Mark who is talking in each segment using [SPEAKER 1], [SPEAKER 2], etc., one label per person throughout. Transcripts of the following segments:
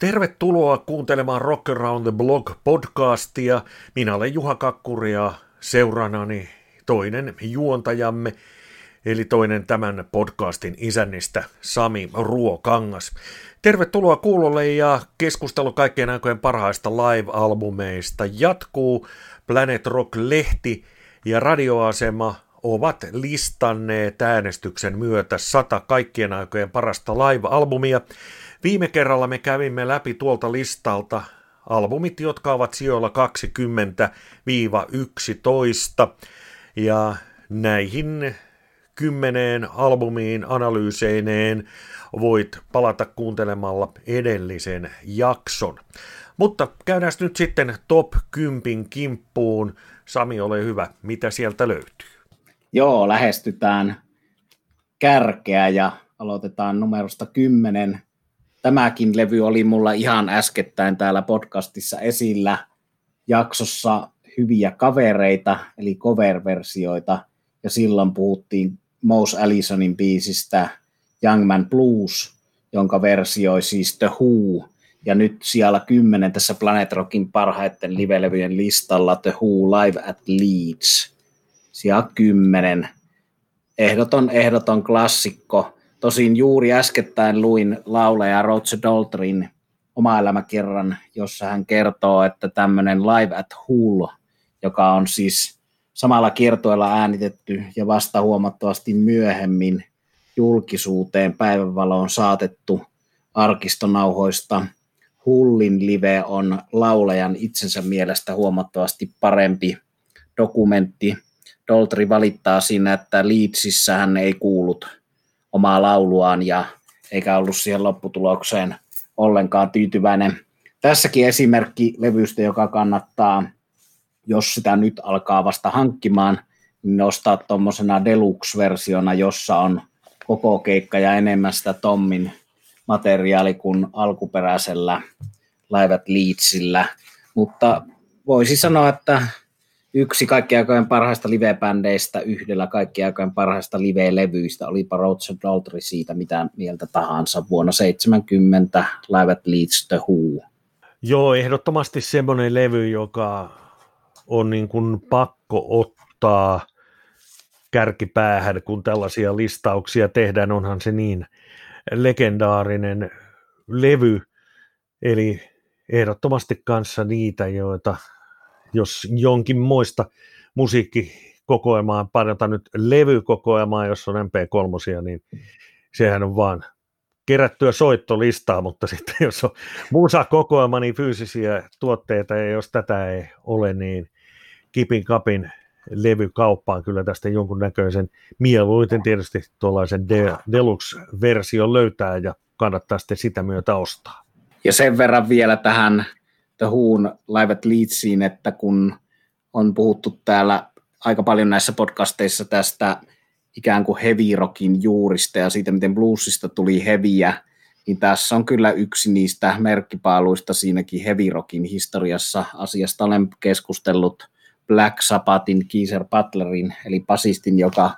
[SPEAKER 1] Tervetuloa kuuntelemaan Rock Around the Block podcastia. Minä olen Juha Kakkuri ja seuranani toinen juontajamme, eli toinen tämän podcastin isännistä, Sami Ruokangas. Tervetuloa kuulolle ja keskustelu kaikkien aikojen parhaista live-albumeista jatkuu. Planet Rock-lehti ja radioasema ovat listanneet äänestyksen myötä sata kaikkien aikojen parasta live-albumia. Viime kerralla me kävimme läpi tuolta listalta albumit, jotka ovat sijoilla 20-11, ja näihin kymmeneen albumiin analyyseineen voit palata kuuntelemalla edellisen jakson. Mutta käydään nyt sitten top 10 kimppuun. Sami, ole hyvä. Mitä sieltä löytyy?
[SPEAKER 2] Joo, lähestytään kärkeä ja aloitetaan numerosta 10. Tämäkin levy oli mulla ihan äskettäin täällä podcastissa esillä jaksossa hyviä kavereita, eli cover-versioita, ja silloin puhuttiin Mose Allisonin biisistä Young Man Blues, jonka versioi siis The Who, ja nyt siellä 10 tässä Planet Rockin parhaiten livelevyjen listalla The Who Live at Leeds. Siellä 10. Ehdoton, ehdoton klassikko. Tosin juuri äskettäin luin lauleja Roger Daltryn oma elämäkerran, jossa hän kertoo, että tämmöinen Live at Hull, joka on siis samalla kiertoilla äänitetty ja vasta huomattavasti myöhemmin julkisuuteen päivänvaloon saatettu arkistonauhoista. Hullin live on laulajan itsensä mielestä huomattavasti parempi dokumentti. Doltri valittaa siinä, että Leedsissä hän ei kuullut omaa lauluaan ja eikä ollut siihen lopputulokseen ollenkaan tyytyväinen. Tässäkin esimerkki levystä, joka kannattaa, jos sitä nyt alkaa vasta hankkimaan, niin nostaa tuommoisena deluxe-versiona, jossa on koko keikka ja enemmän sitä Tommin materiaali kuin alkuperäisellä Live Leedsillä. Mutta voisi sanoa, että yksi kaikkien aikojen parhaista livebändeistä yhdellä kaikkien aikojen parhaista live-levyistä, olipa Roger Daltrey siitä mitä mieltä tahansa vuonna 70 Live at Leeds The Who.
[SPEAKER 1] Joo, ehdottomasti semmoinen levy, joka on niin kuin pakko ottaa kärkipäähän, kun tällaisia listauksia tehdään, onhan se niin legendaarinen levy, eli ehdottomasti kanssa niitä, joita jos jonkin muista musiikkikokoelmaa, parjota nyt levykokoelmaa, jos on MP3, niin sehän on vaan kerättyä soittolistaa, mutta sitten jos on musakokoelma, niin fyysisiä tuotteita, ja jos tätä ei ole, niin kipin kapin levykauppaan kyllä tästä jonkunnäköisen mieluiten tietysti tuollaisen de- deluxe-version löytää ja kannattaa sitten sitä myötä ostaa.
[SPEAKER 2] Ja sen verran vielä tähän The Who'n Live Leedsiin, että kun on puhuttu täällä aika paljon näissä podcasteissa tästä ikään kuin heavy rockin juurista ja siitä, miten bluesista tuli heviä, niin tässä on kyllä yksi niistä merkkipaaluista siinäkin heavy rockin historiassa. Asiasta olen keskustellut Black Sabbathin Keezer Butlerin, eli basistin, joka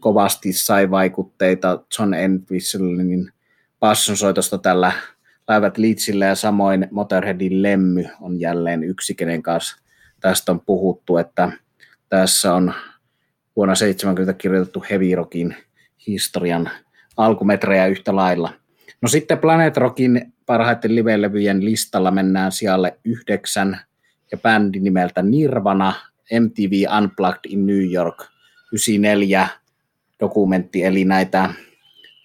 [SPEAKER 2] kovasti sai vaikutteita John Entwistlein bassonsoitosta tällä Päivät Leedsillä ja samoin Motorheadin Lemmy on jälleen yksi, kenen kanssa tästä on puhuttu, että tässä on vuonna 70 kirjoitettu Heavy Rockin historian alkumetrejä yhtä lailla. No sitten Planet Rockin parhaiten livelevyjen listalla mennään sijalle yhdeksän ja bändi nimeltä Nirvana, MTV Unplugged in New York 94 dokumentti, eli näitä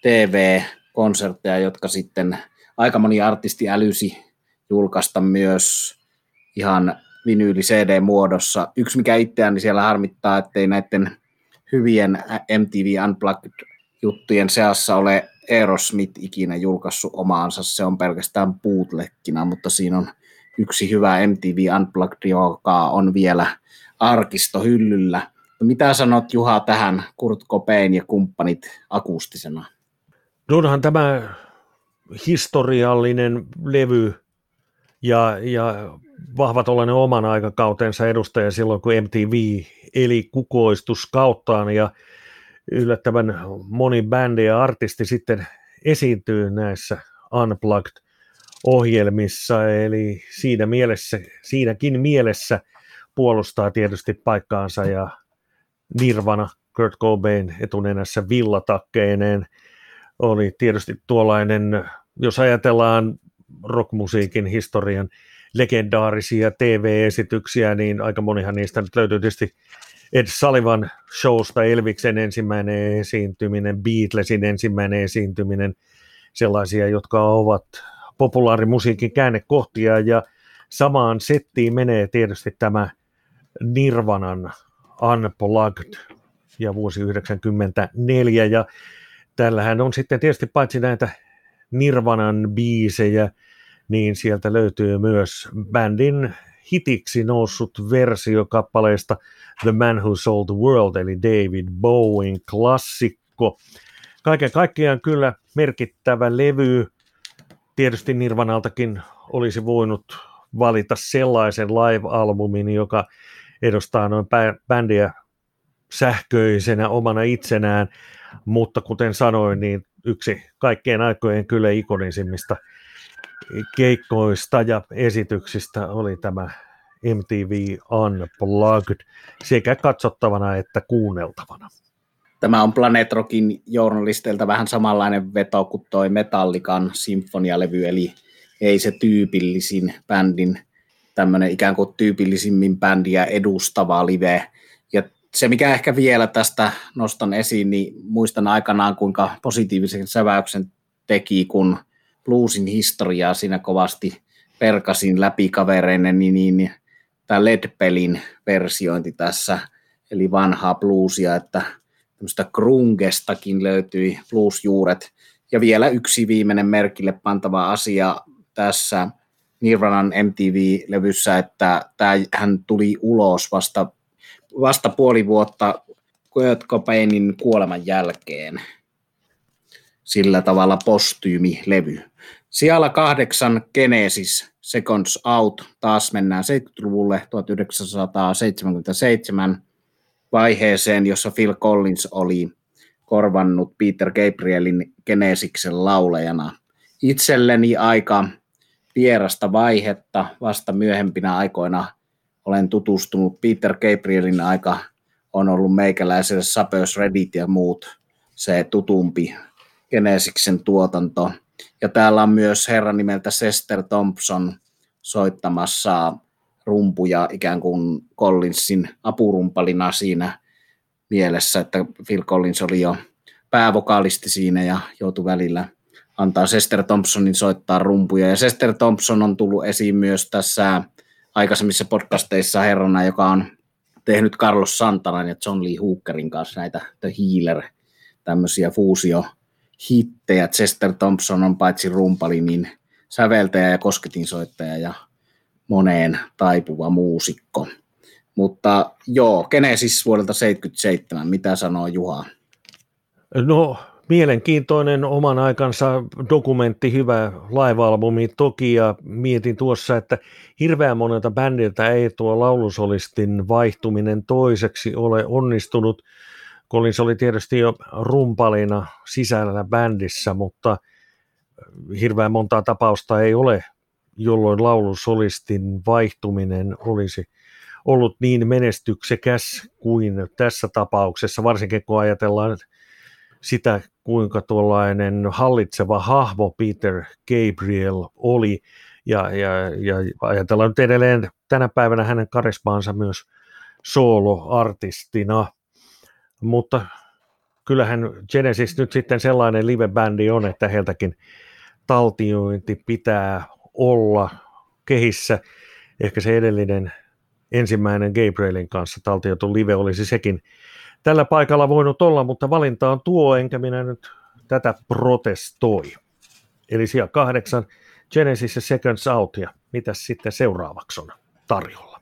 [SPEAKER 2] TV-konsertteja, jotka sitten aika moni artisti älysi julkaista myös ihan vinyyli CD-muodossa. Yksi, mikä itseäni siellä harmittaa, ettei näiden hyvien MTV Unplugged-juttujen seassa ole Aerosmith ikinä julkaissut omaansa. Se on pelkästään bootleggina, mutta siinä on yksi hyvä MTV Unplugged, joka on vielä arkistohyllyllä. Mitä sanot Juha tähän Kurt Cobain ja kumppanit akustisena?
[SPEAKER 1] No tämä historiallinen levy ja, ja vahva tuollainen oman aikakautensa edustaja silloin, kun MTV eli kukoistus kauttaan ja yllättävän moni bändi ja artisti sitten esiintyy näissä Unplugged ohjelmissa, eli siinä mielessä, siinäkin mielessä puolustaa tietysti paikkaansa ja Nirvana, Kurt Cobain etunenässä villatakkeineen oli tietysti tuollainen, jos ajatellaan rockmusiikin historian legendaarisia TV-esityksiä, niin aika monihan niistä nyt löytyy tietysti Ed Sullivan showsta Elviksen ensimmäinen esiintyminen, Beatlesin ensimmäinen esiintyminen, sellaisia, jotka ovat populaarimusiikin käännekohtia. Ja samaan settiin menee tietysti tämä Nirvanan Unplugged ja vuosi 1994 ja tällähän on sitten tietysti paitsi näitä Nirvanan biisejä, niin sieltä löytyy myös bändin hitiksi noussut versio kappaleesta The Man Who Sold the World, eli David Bowen klassikko. Kaiken kaikkiaan kyllä merkittävä levy. Tietysti Nirvanaltakin olisi voinut valita sellaisen live-albumin, joka edustaa noin bändiä sähköisenä omana itsenään, mutta kuten sanoin, niin yksi kaikkien aikojen kyllä ikonisimmista keikkoista ja esityksistä oli tämä MTV Unplugged sekä katsottavana että kuunneltavana.
[SPEAKER 2] Tämä on Planet Rockin journalisteilta vähän samanlainen veto kuin toi Metallican sinfonialevy, eli ei se tyypillisin bändin, tämmöinen ikään kuin tyypillisimmin bändiä edustava live. Se, mikä ehkä vielä tästä nostan esiin, niin muistan aikanaan, kuinka positiivisen säväyksen teki, kun bluesin historiaa siinä kovasti perkasin läpi kavereinen, niin, niin tämä Ledpelin versiointi tässä, eli vanhaa bluesia, että tämmöistä grungestakin löytyi bluesjuuret. Ja vielä yksi viimeinen merkille pantava asia tässä Nirvanan MTV-levyssä, että hän tuli ulos vasta, vasta puoli vuotta Kurt Cobainin kuoleman jälkeen. Sillä tavalla postyymi-levy. Siellä kahdeksan Genesis Seconds Out, taas mennään 70-luvulle 1977 vaiheeseen, jossa Phil Collins oli korvannut Peter Gabrielin Genesiksen laulajana. Itselleni aika vierasta vaihetta vasta myöhempinä aikoina olen tutustunut Peter Gabrielin aika on ollut meikäläiselle Sapeurs Reddit ja muut se tutumpi Genesiksen tuotanto – ja täällä on myös herra nimeltä Sester Thompson soittamassa rumpuja ikään kuin Collinsin apurumpalina siinä mielessä, että Phil Collins oli jo päävokaalisti siinä ja joutui välillä antaa Sester Thompsonin soittaa rumpuja. Ja Sester Thompson on tullut esiin myös tässä aikaisemmissa podcasteissa herrana, joka on tehnyt Carlos Santanan ja John Lee Hookerin kanssa näitä The Healer, tämmöisiä fuusio hittejä. Chester Thompson on paitsi rumpali, niin säveltäjä ja kosketinsoittaja ja moneen taipuva muusikko. Mutta joo, Genesis vuodelta 77, mitä sanoo Juha?
[SPEAKER 1] No, mielenkiintoinen oman aikansa dokumentti, hyvä live-albumi toki, ja mietin tuossa, että hirveän monelta bändiltä ei tuo laulusolistin vaihtuminen toiseksi ole onnistunut. Collins oli tietysti jo rumpalina sisällä bändissä, mutta hirveän montaa tapausta ei ole, jolloin laulusolistin vaihtuminen olisi ollut niin menestyksekäs kuin tässä tapauksessa, varsinkin kun ajatellaan sitä, kuinka tuollainen hallitseva hahmo Peter Gabriel oli, ja, ja, ja ajatellaan nyt edelleen tänä päivänä hänen karismaansa myös soloartistina – mutta kyllähän Genesis nyt sitten sellainen live-bändi on, että heiltäkin taltiointi pitää olla kehissä. Ehkä se edellinen ensimmäinen Gabrielin kanssa taltioitu live olisi sekin tällä paikalla voinut olla, mutta valinta on tuo, enkä minä nyt tätä protestoi. Eli siellä kahdeksan Genesis ja Seconds Out, ja mitäs sitten seuraavaksi on tarjolla?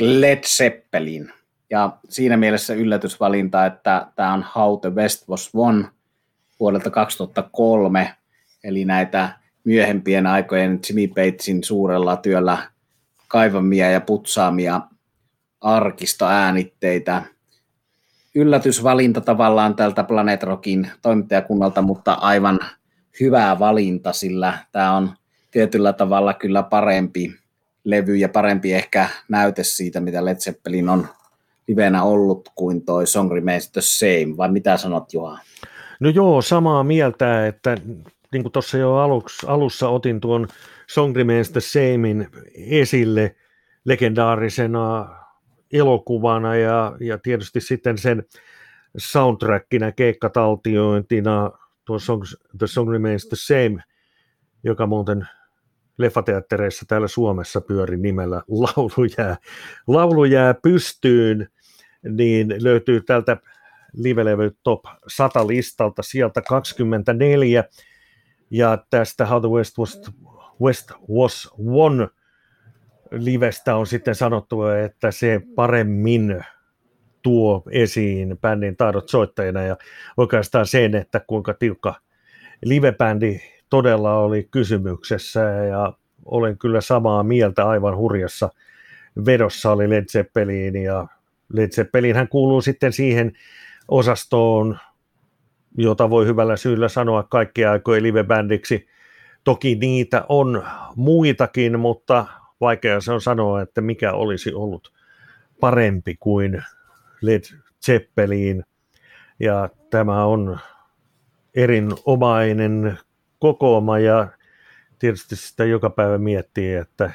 [SPEAKER 2] Led Zeppelin. Ja siinä mielessä yllätysvalinta, että tämä on How the West Was Won vuodelta 2003, eli näitä myöhempien aikojen Jimmy Batesin suurella työllä kaivamia ja putsaamia arkistoäänitteitä. Yllätysvalinta tavallaan tältä Planet Rockin toimittajakunnalta, mutta aivan hyvä valinta, sillä tämä on tietyllä tavalla kyllä parempi levy ja parempi ehkä näyte siitä, mitä Led Zeppelin on livenä ollut kuin toi Song Remains the Same, vai mitä sanot Juha?
[SPEAKER 1] No joo, samaa mieltä, että niin kuin tuossa jo aluksi, alussa otin tuon Song Remains the Samein esille legendaarisena elokuvana ja, ja tietysti sitten sen soundtrackina, keikkataltiointina tuo song, The Song Remains the Same, joka muuten leffateattereissa täällä Suomessa pyöri nimellä Laulu jää, Laulu jää pystyyn, niin löytyy tältä livelevy Top 100 listalta sieltä 24, ja tästä How the West Was, West Was Won livestä on sitten sanottu, että se paremmin tuo esiin bändin taidot soittajina ja oikeastaan sen, että kuinka tiukka livebändi todella oli kysymyksessä ja olen kyllä samaa mieltä aivan hurjassa vedossa oli Led Zeppelin ja Led Zeppelin hän kuuluu sitten siihen osastoon, jota voi hyvällä syyllä sanoa kaikkia aikojen livebändiksi. Toki niitä on muitakin, mutta vaikea se on sanoa, että mikä olisi ollut parempi kuin Led Zeppelin. Ja tämä on erinomainen kokooma ja tietysti sitä joka päivä miettii, että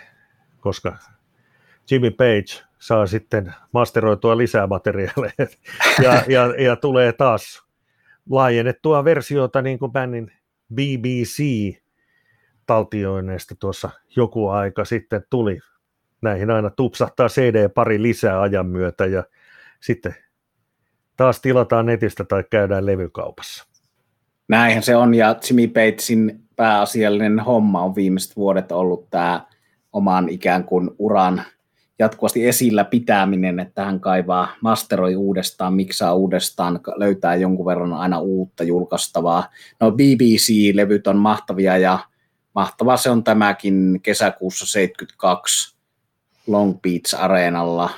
[SPEAKER 1] koska Jimmy Page saa sitten masteroitua lisää materiaaleja ja, ja, ja tulee taas laajennettua versiota niin kuin bändin BBC taltioineesta tuossa joku aika sitten tuli. Näihin aina tupsahtaa CD-pari lisää ajan myötä ja sitten taas tilataan netistä tai käydään levykaupassa.
[SPEAKER 2] Näinhän se on, ja Jimmy Patesin pääasiallinen homma on viimeiset vuodet ollut tämä oman ikään kuin uran jatkuvasti esillä pitäminen, että hän kaivaa, masteroi uudestaan, miksaa uudestaan, löytää jonkun verran aina uutta julkaistavaa. No BBC-levyt on mahtavia ja mahtavaa se on tämäkin kesäkuussa 72 Long Beach Areenalla.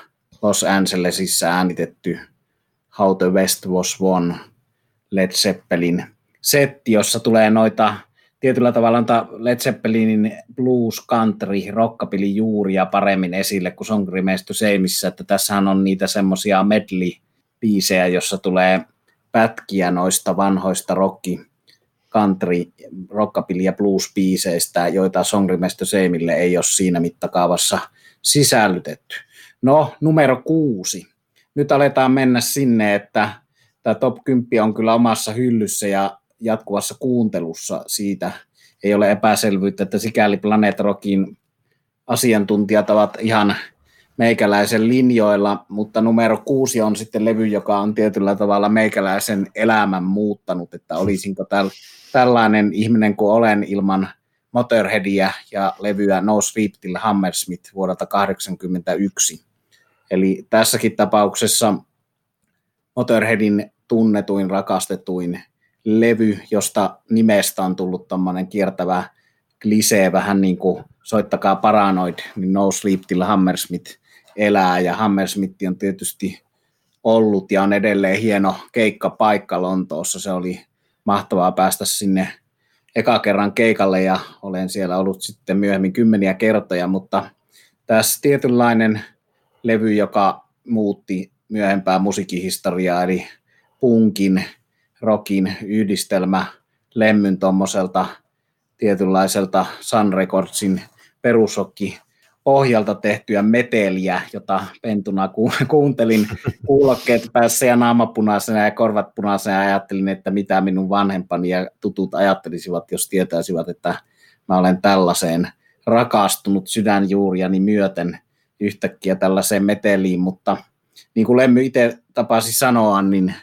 [SPEAKER 2] Los Angelesissa äänitetty How the West Was Won Led Zeppelin setti, jossa tulee noita tietyllä tavalla Led Zeppelinin blues, country, rockabilly juuria paremmin esille kuin Song Remains Seimissä, että tässähän on niitä semmoisia medley-biisejä, jossa tulee pätkiä noista vanhoista rocki, country, rockabilly ja blues-biiseistä, joita Song Remains Seimille ei ole siinä mittakaavassa sisällytetty. No, numero kuusi. Nyt aletaan mennä sinne, että tämä top 10 on kyllä omassa hyllyssä ja jatkuvassa kuuntelussa siitä ei ole epäselvyyttä, että sikäli Planet Rockin asiantuntijat ovat ihan meikäläisen linjoilla, mutta numero kuusi on sitten levy, joka on tietyllä tavalla meikäläisen elämän muuttanut, että olisinko täl, tällainen ihminen kuin olen ilman Motorheadia ja levyä No Sleep Till Hammersmith vuodelta 1981. Eli tässäkin tapauksessa Motorheadin tunnetuin, rakastetuin levy, josta nimestä on tullut tämmöinen kiertävä klisee, vähän niin kuin soittakaa Paranoid, niin No Sleep Till Hammersmith elää, ja Hammersmith on tietysti ollut ja on edelleen hieno keikkapaikka Lontoossa. Se oli mahtavaa päästä sinne eka kerran keikalle ja olen siellä ollut sitten myöhemmin kymmeniä kertoja, mutta tässä tietynlainen levy, joka muutti myöhempää musiikkihistoriaa, eli punkin rockin yhdistelmä lemmyn tuommoiselta tietynlaiselta Sun Recordsin perusokki pohjalta tehtyä meteliä, jota pentuna ku- kuuntelin kuulokkeet päässä ja naamapunaisena ja korvat punaisena ja ajattelin, että mitä minun vanhempani ja tutut ajattelisivat, jos tietäisivät, että mä olen tällaiseen rakastunut sydänjuuriani myöten yhtäkkiä tällaiseen meteliin, mutta niin kuin Lemmy itse tapasi sanoa, niin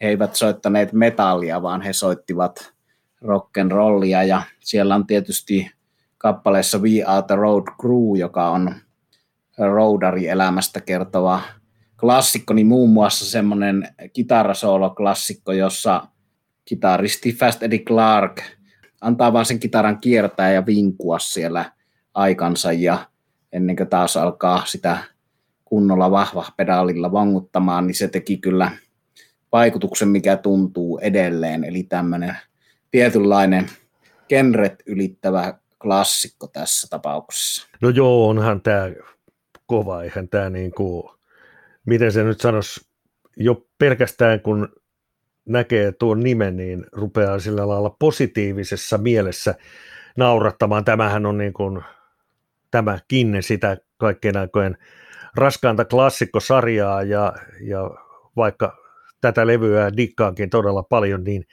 [SPEAKER 2] he eivät soittaneet metallia, vaan he soittivat rollia. Ja siellä on tietysti kappaleessa We Are the Road Crew, joka on roadari elämästä kertova klassikko, niin muun muassa semmoinen kitarasoolo-klassikko, jossa kitaristi Fast Eddie Clark antaa vaan sen kitaran kiertää ja vinkua siellä aikansa ja ennen kuin taas alkaa sitä kunnolla vahva pedaalilla vanguttamaan, niin se teki kyllä – vaikutuksen, mikä tuntuu edelleen, eli tämmöinen tietynlainen genret ylittävä klassikko tässä tapauksessa.
[SPEAKER 1] No joo, onhan tämä kova, eihän tämä niin kuin, miten se nyt sanoisi, jo pelkästään kun näkee tuon nimen, niin rupeaa sillä lailla positiivisessa mielessä naurattamaan. Tämähän on niin kuin, tämäkin sitä kaikkien aikojen raskaanta klassikkosarjaa ja, ja vaikka tätä levyä dikkaankin todella paljon, niin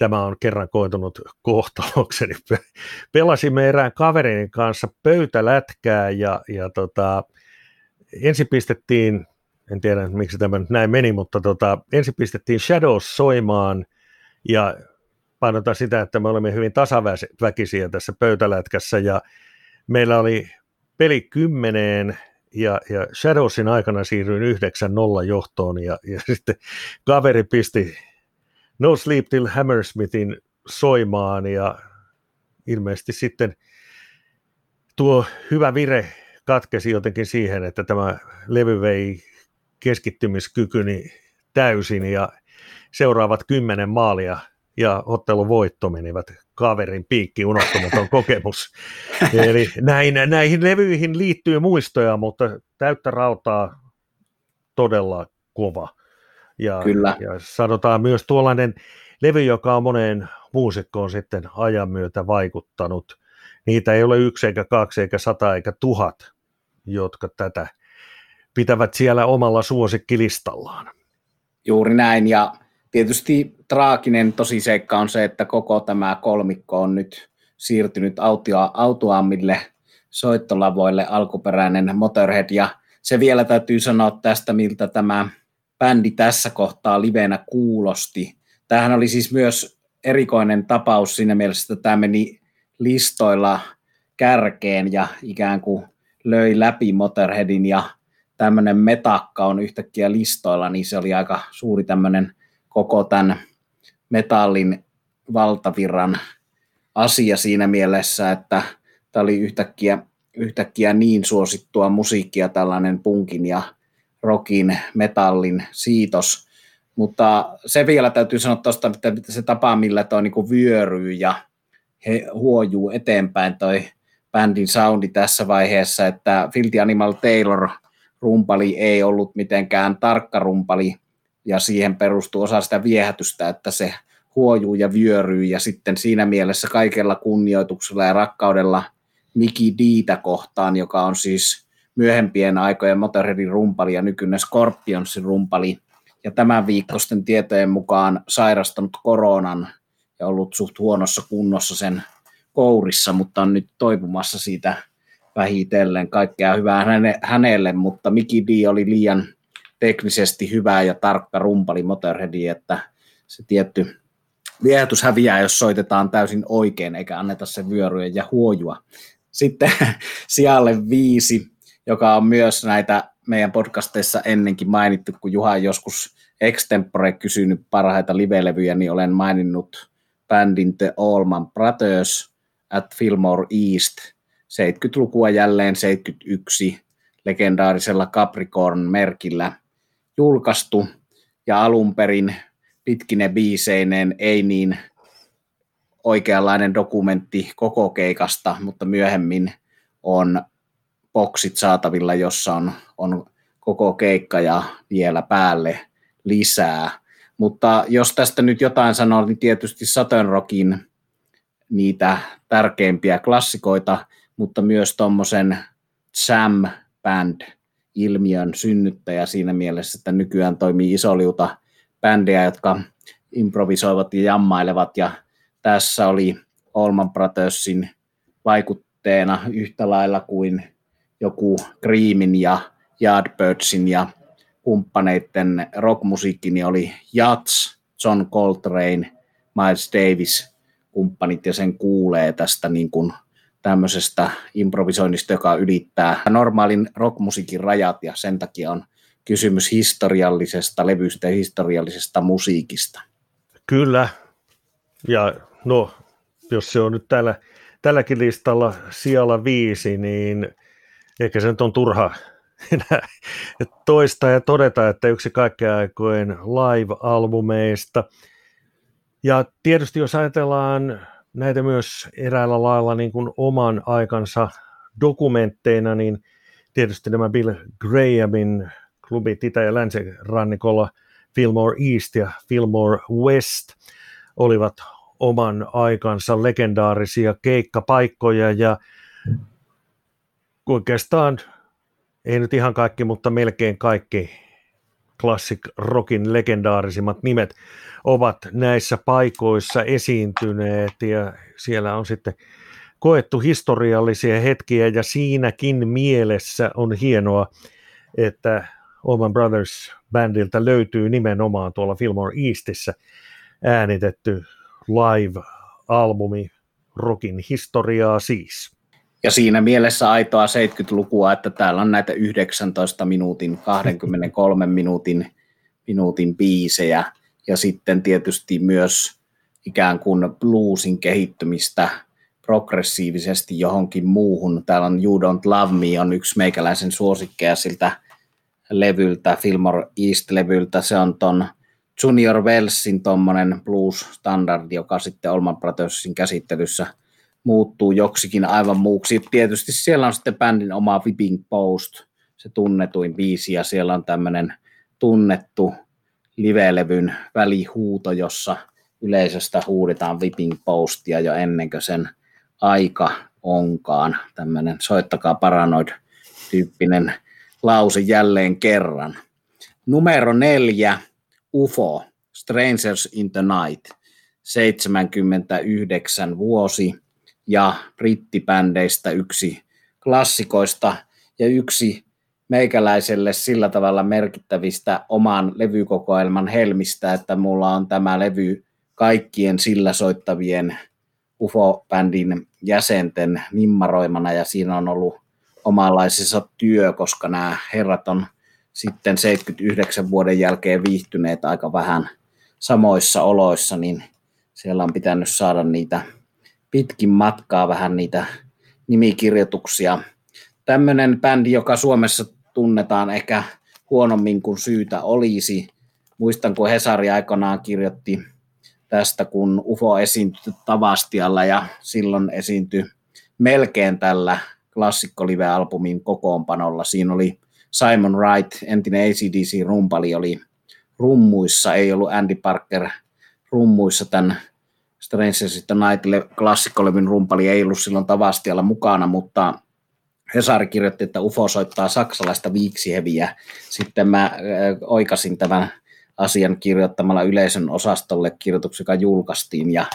[SPEAKER 1] tämä on kerran koitunut kohtalokseni. Pelasimme erään kaverin kanssa pöytälätkää ja, ja tota, ensin pistettiin, en tiedä miksi tämä näin meni, mutta tota, ensin pistettiin Shadows soimaan ja painotan sitä, että me olemme hyvin tasaväkisiä tässä pöytälätkässä ja meillä oli peli kymmeneen ja, ja Shadowsin aikana siirryin 9-0 johtoon ja, ja sitten kaveri pisti No Sleep Till Hammersmithin soimaan ja ilmeisesti sitten tuo hyvä vire katkesi jotenkin siihen, että tämä levy vei keskittymiskykyni täysin ja seuraavat kymmenen maalia ja ottelun voitto menivät kaverin piikki, unohtumaton kokemus. Eli näin, näihin levyihin liittyy muistoja, mutta täyttä rautaa todella kova. Ja,
[SPEAKER 2] Kyllä.
[SPEAKER 1] ja sanotaan myös tuollainen levy, joka on moneen muusikkoon sitten ajan myötä vaikuttanut. Niitä ei ole yksi eikä kaksi eikä sata eikä tuhat, jotka tätä pitävät siellä omalla suosikkilistallaan.
[SPEAKER 2] Juuri näin, ja tietysti traaginen tosiseikka on se, että koko tämä kolmikko on nyt siirtynyt autua, autuaammille soittolavoille alkuperäinen Motorhead, ja se vielä täytyy sanoa tästä, miltä tämä bändi tässä kohtaa livenä kuulosti. Tämähän oli siis myös erikoinen tapaus siinä mielessä, että tämä meni listoilla kärkeen ja ikään kuin löi läpi Motorheadin ja tämmöinen metakka on yhtäkkiä listoilla, niin se oli aika suuri tämmöinen koko tämän metallin valtavirran asia siinä mielessä, että tämä oli yhtäkkiä, yhtäkkiä niin suosittua musiikkia tällainen punkin ja rockin, metallin siitos. Mutta se vielä täytyy sanoa tuosta, että se tapa, millä toi niin vyöryy ja he huojuu eteenpäin toi bändin soundi tässä vaiheessa, että Filthy Animal Taylor rumpali ei ollut mitenkään tarkka rumpali, ja siihen perustuu osa sitä viehätystä, että se huojuu ja vyöryy, ja sitten siinä mielessä kaikella kunnioituksella ja rakkaudella Miki Diitä kohtaan, joka on siis myöhempien aikojen Motorheadin rumpali ja nykyinen Scorpionsin rumpali, ja tämän viikkoisten tietojen mukaan sairastanut koronan ja ollut suht huonossa kunnossa sen kourissa, mutta on nyt toipumassa siitä vähitellen. Kaikkea hyvää hänelle, mutta Miki D oli liian teknisesti hyvä ja tarkka rumpali Motorheadiin, että se tietty viehätys häviää, jos soitetaan täysin oikein, eikä anneta se vyöryä ja huojua. Sitten sijalle viisi, joka on myös näitä meidän podcasteissa ennenkin mainittu, kun Juha on joskus extempore kysynyt parhaita livelevyjä, niin olen maininnut bändin The Allman Brothers at Fillmore East. 70-lukua jälleen 71 legendaarisella Capricorn-merkillä julkaistu ja alun perin pitkine biiseineen ei niin oikeanlainen dokumentti koko keikasta, mutta myöhemmin on boksit saatavilla, jossa on, on koko keikka ja vielä päälle lisää. Mutta jos tästä nyt jotain sanoo, niin tietysti Saturn Rockin niitä tärkeimpiä klassikoita, mutta myös tuommoisen Sam Band ilmiön synnyttäjä siinä mielessä, että nykyään toimii isoliuta bändejä, jotka improvisoivat ja jammailevat, ja tässä oli Allman Brothersin vaikutteena yhtä lailla kuin joku Creamin ja Yardbirdsin ja kumppaneiden rockmusiikki niin oli Jats, John Coltrane, Miles Davis kumppanit ja sen kuulee tästä niin kuin tämmöisestä improvisoinnista, joka ylittää normaalin rockmusiikin rajat ja sen takia on kysymys historiallisesta levystä ja historiallisesta musiikista.
[SPEAKER 1] Kyllä, ja no, jos se on nyt täällä, tälläkin listalla sijalla viisi, niin ehkä se nyt on turha toista ja todeta, että yksi kaikkea aikojen live-albumeista. Ja tietysti jos ajatellaan näitä myös eräällä lailla niin kuin oman aikansa dokumentteina, niin tietysti nämä Bill Grahamin klubit Itä- ja Länsirannikolla, Fillmore East ja Fillmore West, olivat oman aikansa legendaarisia keikkapaikkoja ja oikeastaan ei nyt ihan kaikki, mutta melkein kaikki classic rockin legendaarisimmat nimet ovat näissä paikoissa esiintyneet ja siellä on sitten koettu historiallisia hetkiä ja siinäkin mielessä on hienoa, että Oman Brothers bandilta löytyy nimenomaan tuolla Fillmore Eastissä äänitetty live-albumi Rockin historiaa siis.
[SPEAKER 2] Ja siinä mielessä aitoa 70-lukua, että täällä on näitä 19 minuutin, 23 minuutin, minuutin biisejä ja sitten tietysti myös ikään kuin bluesin kehittymistä progressiivisesti johonkin muuhun. Täällä on You Don't Love Me on yksi meikäläisen suosikkeja siltä levyltä, Fillmore East-levyltä. Se on ton Junior Wellsin tuommoinen blues-standardi, joka sitten Olman Brothersin käsittelyssä muuttuu joksikin aivan muuksi. Tietysti siellä on sitten bändin oma Whipping Post, se tunnetuin biisi, ja siellä on tämmöinen tunnettu livelevyn välihuuto, jossa yleisöstä huudetaan Whipping Postia jo ennen kuin sen aika onkaan. Tämmöinen soittakaa paranoid-tyyppinen lause jälleen kerran. Numero neljä, UFO, Strangers in the Night, 79 vuosi ja brittibändeistä yksi klassikoista ja yksi meikäläiselle sillä tavalla merkittävistä oman levykokoelman helmistä, että mulla on tämä levy kaikkien sillä soittavien UFO-bändin jäsenten nimmaroimana ja siinä on ollut omanlaisensa työ, koska nämä herrat on sitten 79 vuoden jälkeen viihtyneet aika vähän samoissa oloissa, niin siellä on pitänyt saada niitä pitkin matkaa vähän niitä nimikirjoituksia. Tämmöinen bändi, joka Suomessa tunnetaan ehkä huonommin kuin syytä olisi. Muistan, kun Hesari aikanaan kirjoitti tästä, kun UFO esiintyi Tavastialla ja silloin esiintyi melkein tällä klassikko-live-albumin kokoonpanolla. Siinä oli Simon Wright, entinen ACDC-rumpali, oli rummuissa, ei ollut Andy Parker rummuissa tämän Strangers the Night klassikkolevyn rumpali ei ollut silloin Tavastialla mukana, mutta Hesari kirjoitti, että UFO soittaa saksalaista viiksiheviä. Sitten mä äh, oikasin tämän asian kirjoittamalla yleisön osastolle kirjoituksen, joka julkaistiin, ja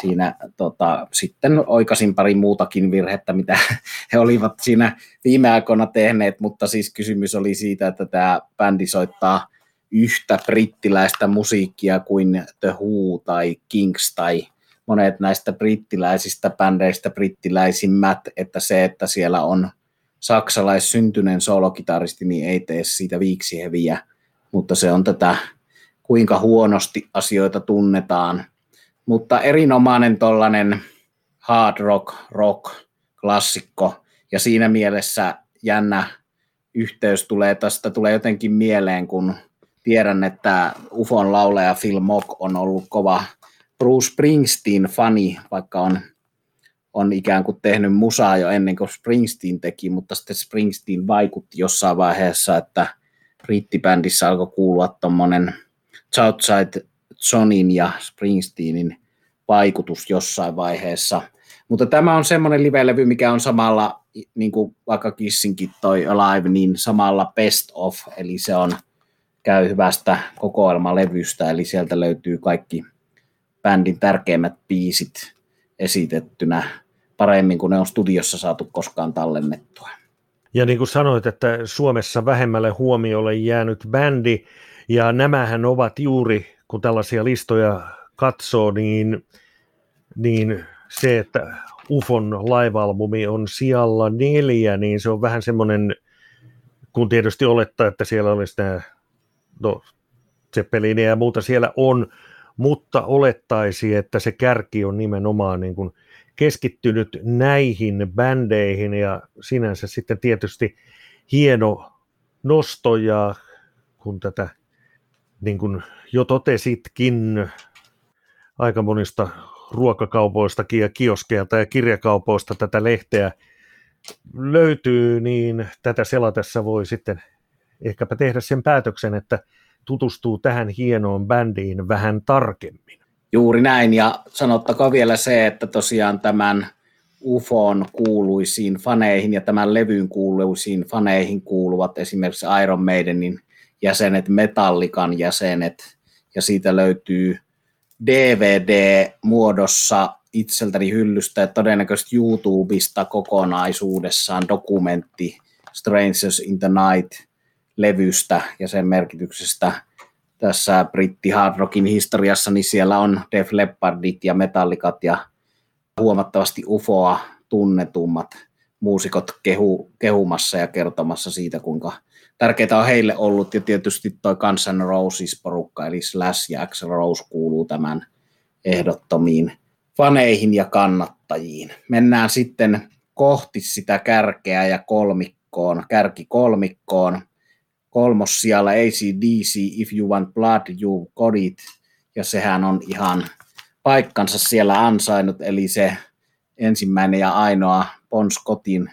[SPEAKER 2] siinä tota, sitten oikasin pari muutakin virhettä, mitä he olivat siinä viime aikoina tehneet, mutta siis kysymys oli siitä, että tämä bändi soittaa yhtä brittiläistä musiikkia kuin The Who tai Kings tai monet näistä brittiläisistä bändeistä brittiläisimmät, että se, että siellä on saksalaissyntyneen solokitaristi, niin ei tee siitä viiksiheviä, mutta se on tätä, kuinka huonosti asioita tunnetaan. Mutta erinomainen tollainen hard rock, rock, klassikko, ja siinä mielessä jännä yhteys tulee tästä, tulee jotenkin mieleen, kun tiedän, että UFOn laulaja Phil Mock on ollut kova Bruce Springsteen-fani, vaikka on, on ikään kuin tehnyt musaa jo ennen kuin Springsteen teki, mutta sitten Springsteen vaikutti jossain vaiheessa, että brittibändissä alkoi kuulua tuommoinen Southside Johnin ja Springsteenin vaikutus jossain vaiheessa. Mutta tämä on semmoinen live-levy, mikä on samalla, niin kuin vaikka Kissinkin toi Alive, niin samalla best of, eli se on käy hyvästä kokoelmalevystä, eli sieltä löytyy kaikki bändin tärkeimmät biisit esitettynä paremmin kuin ne on studiossa saatu koskaan tallennettua.
[SPEAKER 1] Ja niin kuin sanoit, että Suomessa vähemmälle huomiolle jäänyt bändi, ja nämähän ovat juuri, kun tällaisia listoja katsoo, niin, niin se, että UFON live-albumi on sijalla neljä, niin se on vähän semmoinen, kun tietysti olettaa, että siellä olisi nämä, no, ja muuta siellä on, mutta olettaisi, että se kärki on nimenomaan niin kuin keskittynyt näihin bändeihin ja sinänsä sitten tietysti hieno nosto ja kun tätä niin kuin jo totesitkin aika monista ruokakaupoistakin ja kioskeilta ja kirjakaupoista tätä lehteä löytyy, niin tätä selatessa voi sitten ehkäpä tehdä sen päätöksen, että tutustuu tähän hienoon bändiin vähän tarkemmin.
[SPEAKER 2] Juuri näin, ja sanottakoon vielä se, että tosiaan tämän UFOn kuuluisiin faneihin ja tämän levyn kuuluisiin faneihin kuuluvat esimerkiksi Iron Maidenin jäsenet, Metallikan jäsenet, ja siitä löytyy DVD-muodossa itseltäni hyllystä ja todennäköisesti YouTubesta kokonaisuudessaan dokumentti Strangers in the Night-levystä ja sen merkityksestä tässä britti hard rockin historiassa, niin siellä on Def Leppardit ja Metallikat ja huomattavasti UFOa tunnetummat muusikot kehu, kehumassa ja kertomassa siitä, kuinka tärkeää on heille ollut, ja tietysti toi Guns N' Roses-porukka, eli Slash ja Axl Rose kuuluu tämän ehdottomiin faneihin ja kannattajiin. Mennään sitten kohti sitä kärkeä ja kolmikkoon, kärki kolmikkoon. Kolmos siellä ACDC, If You Want Blood, You Got It, ja sehän on ihan paikkansa siellä ansainnut, eli se ensimmäinen ja ainoa Bon Scottin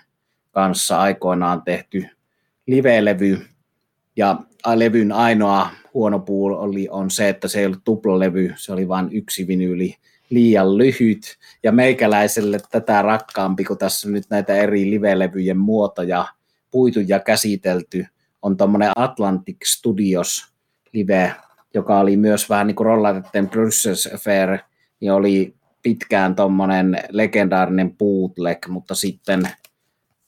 [SPEAKER 2] kanssa aikoinaan tehty live-levy, ja levyn ainoa huono puoli oli, on se, että se ei ollut tuplalevy, se oli vain yksi vinyyli liian lyhyt, ja meikäläiselle tätä rakkaampi, kun tässä nyt näitä eri live-levyjen muotoja puitu ja käsitelty, on tuommoinen Atlantic Studios live, joka oli myös vähän niin kuin Rollaretten Brussels Affair, niin oli pitkään tuommoinen legendaarinen bootleg, mutta sitten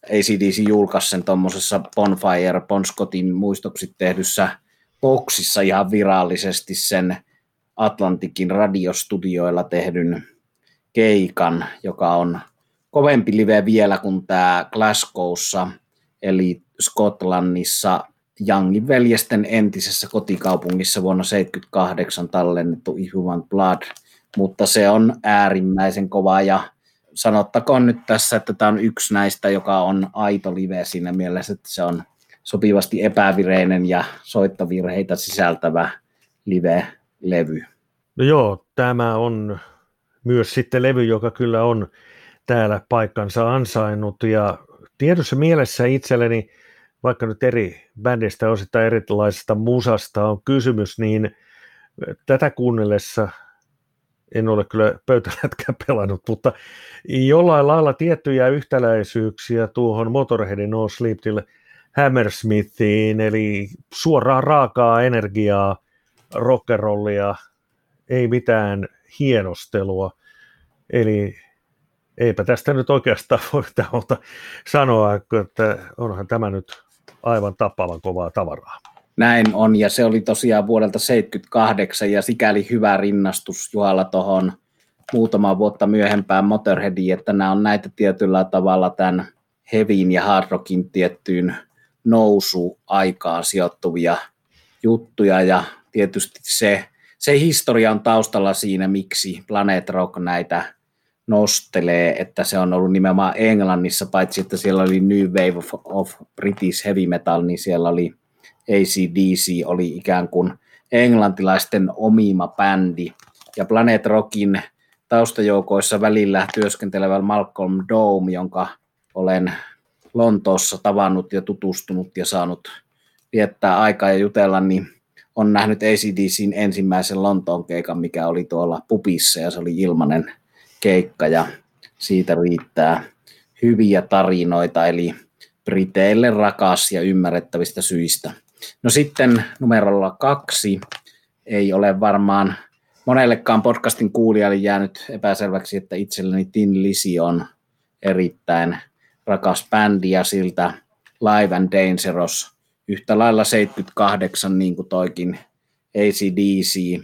[SPEAKER 2] ACDC julkaisi sen tuommoisessa Bonfire, Bon Scottin muistoksi tehdyssä boksissa ihan virallisesti sen Atlantikin radiostudioilla tehdyn keikan, joka on kovempi live vielä kuin tämä Glasgowssa, eli Skotlannissa Youngin veljesten entisessä kotikaupungissa vuonna 1978 tallennettu Human Blood, mutta se on äärimmäisen kova ja sanottakoon nyt tässä, että tämä on yksi näistä, joka on aito live siinä mielessä, että se on sopivasti epävireinen ja soittovirheitä sisältävä live-levy.
[SPEAKER 1] No joo, tämä on myös sitten levy, joka kyllä on täällä paikkansa ansainnut ja tiedossa mielessä itselleni, vaikka nyt eri bändistä osittain erilaisesta musasta on kysymys, niin tätä kuunnellessa en ole kyllä pöytälätkään pelannut, mutta jollain lailla tiettyjä yhtäläisyyksiä tuohon Motorheadin No Sleep Till Hammersmithiin, eli suoraan raakaa energiaa, rockerollia, ei mitään hienostelua. Eli eipä tästä nyt oikeastaan voi sanoa, että onhan tämä nyt aivan tappavan kovaa tavaraa.
[SPEAKER 2] Näin on, ja se oli tosiaan vuodelta 78, ja sikäli hyvä rinnastus Juhalla tuohon muutama vuotta myöhempään Motorheadiin, että nämä on näitä tietyllä tavalla tämän hevin ja hard rockin tiettyyn nousuaikaan sijoittuvia juttuja, ja tietysti se, se historia on taustalla siinä, miksi Planet Rock näitä nostelee, että se on ollut nimenomaan Englannissa, paitsi että siellä oli New Wave of, of British Heavy Metal, niin siellä oli ACDC oli ikään kuin englantilaisten omima bändi. Ja Planet Rockin taustajoukoissa välillä työskentelevä Malcolm Dome, jonka olen Lontoossa tavannut ja tutustunut ja saanut viettää aikaa ja jutella, niin on nähnyt ACDCin ensimmäisen Lontoon keikan, mikä oli tuolla pupissa ja se oli ilmanen keikka ja siitä riittää hyviä tarinoita, eli Briteille rakas ja ymmärrettävistä syistä. No sitten numerolla kaksi ei ole varmaan monellekaan podcastin kuulijalle jäänyt epäselväksi, että itselleni Tin Lisi on erittäin rakas bändi ja siltä Live and Dangerous yhtä lailla 78 niin kuin toikin ACDC,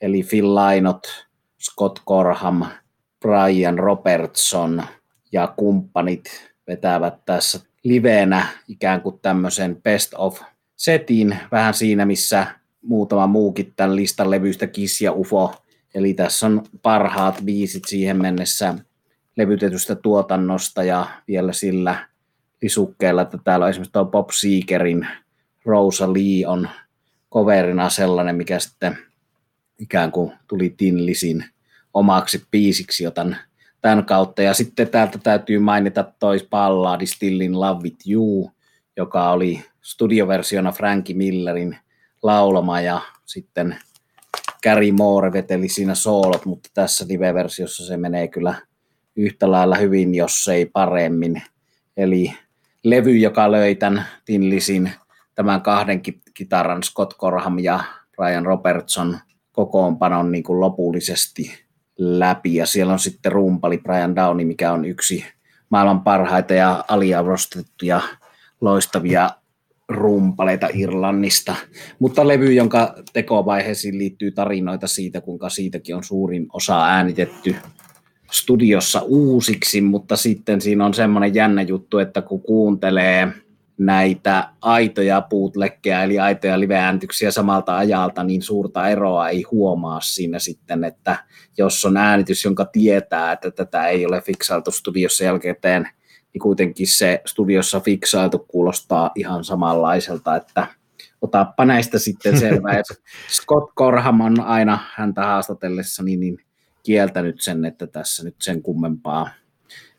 [SPEAKER 2] eli Phil Lynott, Scott Corham, Brian Robertson ja kumppanit vetävät tässä liveenä ikään kuin tämmöisen best of setin, vähän siinä missä muutama muukin tämän listan levyistä Kiss ja UFO. Eli tässä on parhaat biisit siihen mennessä levytetystä tuotannosta ja vielä sillä lisukkeella, että täällä on esimerkiksi tuo Bob Seekerin Rosa Lee on coverina sellainen, mikä sitten ikään kuin tuli Tin Lisin omaksi biisiksi jo tämän, kautta. Ja sitten täältä täytyy mainita toi balladi Still in Love with You, joka oli studioversiona Frankie Millerin laulama ja sitten Gary Moore veteli siinä soolot, mutta tässä live-versiossa se menee kyllä yhtä lailla hyvin, jos ei paremmin. Eli levy, joka löi tämän Tinlisin, tämän kahden kitaran Scott Corham ja Brian Robertson kokoonpanon niin kuin lopullisesti läpi. Ja siellä on sitten rumpali Brian Downey, mikä on yksi maailman parhaita ja aliarvostettuja loistavia rumpaleita Irlannista, mutta levy, jonka tekovaiheisiin liittyy tarinoita siitä, kuinka siitäkin on suurin osa äänitetty studiossa uusiksi, mutta sitten siinä on semmoinen jännä juttu, että kun kuuntelee näitä aitoja puutlekkejä, eli aitoja live-ääntyksiä samalta ajalta, niin suurta eroa ei huomaa siinä sitten, että jos on äänitys, jonka tietää, että tätä ei ole fiksailtu studiossa jälkeen, niin kuitenkin se studiossa fiksailtu kuulostaa ihan samanlaiselta, että otappa näistä sitten selvää. Scott Corham on aina häntä haastatellessa niin, niin kieltänyt sen, että tässä nyt sen kummempaa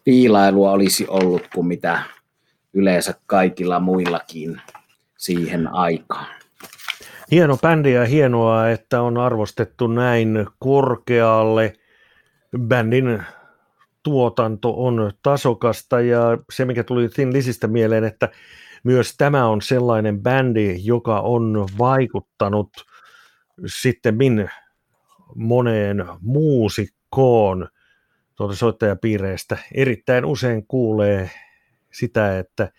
[SPEAKER 2] viilailua olisi ollut kuin mitä yleensä kaikilla muillakin siihen aikaan.
[SPEAKER 1] Hieno bändi ja hienoa, että on arvostettu näin korkealle. Bändin tuotanto on tasokasta ja se, mikä tuli Thin Lisistä mieleen, että myös tämä on sellainen bändi, joka on vaikuttanut sitten min moneen muusikkoon tuolta soittajapiireistä. Erittäin usein kuulee sitä, että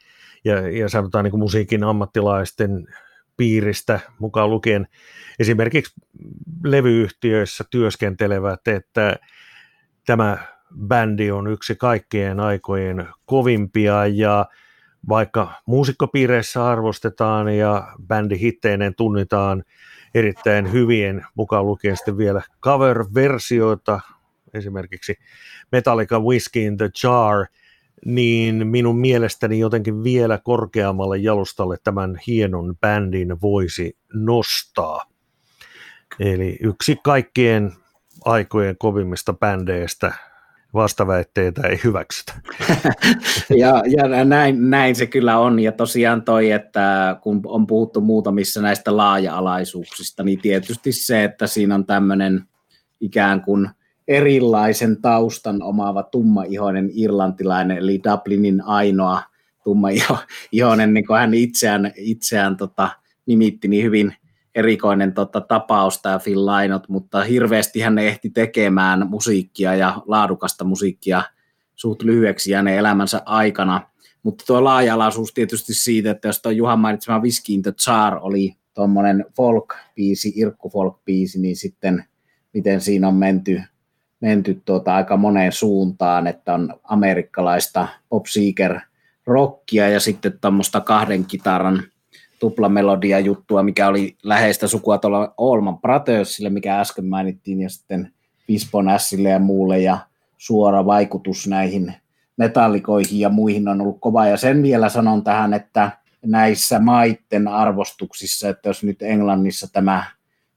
[SPEAKER 1] ja, ja sanotaan niin kuin musiikin ammattilaisten piiristä mukaan lukien esimerkiksi levyyhtiöissä työskentelevät, että tämä bändi on yksi kaikkien aikojen kovimpia ja vaikka muusikkopiireissä arvostetaan ja bändi hitteineen tunnitaan erittäin hyvien, mukaan lukien sitten vielä cover-versioita, esimerkiksi Metallica Whiskey in the Jar, niin minun mielestäni jotenkin vielä korkeammalle jalustalle tämän hienon bändin voisi nostaa. Eli yksi kaikkien aikojen kovimmista bändeistä vastaväitteitä ei hyväksytä.
[SPEAKER 2] ja ja näin, näin se kyllä on. Ja tosiaan toi, että kun on puhuttu muutamissa näistä laaja-alaisuuksista, niin tietysti se, että siinä on tämmöinen ikään kuin erilaisen taustan omaava tummaihoinen irlantilainen, eli Dublinin ainoa tummaihoinen, niin kuin hän itseään, itseään tota, nimitti niin hyvin erikoinen tota, tapaus tämä Phil Lainot, mutta hirveästi hän ehti tekemään musiikkia ja laadukasta musiikkia suht lyhyeksi jääneen elämänsä aikana. Mutta tuo laaja-alaisuus tietysti siitä, että jos tuo Juhan mainitsema Whiskey in the Jar oli tuommoinen folk-biisi, irkku folk-biisi, niin sitten miten siinä on menty, menty tuota aika moneen suuntaan, että on amerikkalaista pop seeker rockia ja sitten tuommoista kahden kitaran tuplamelodia juttua, mikä oli läheistä sukua tuolla Olman Pratösille, mikä äsken mainittiin, ja sitten Fisponässille ja muulle, ja suora vaikutus näihin metallikoihin ja muihin on ollut kova. Ja sen vielä sanon tähän, että näissä maitten arvostuksissa, että jos nyt Englannissa tämä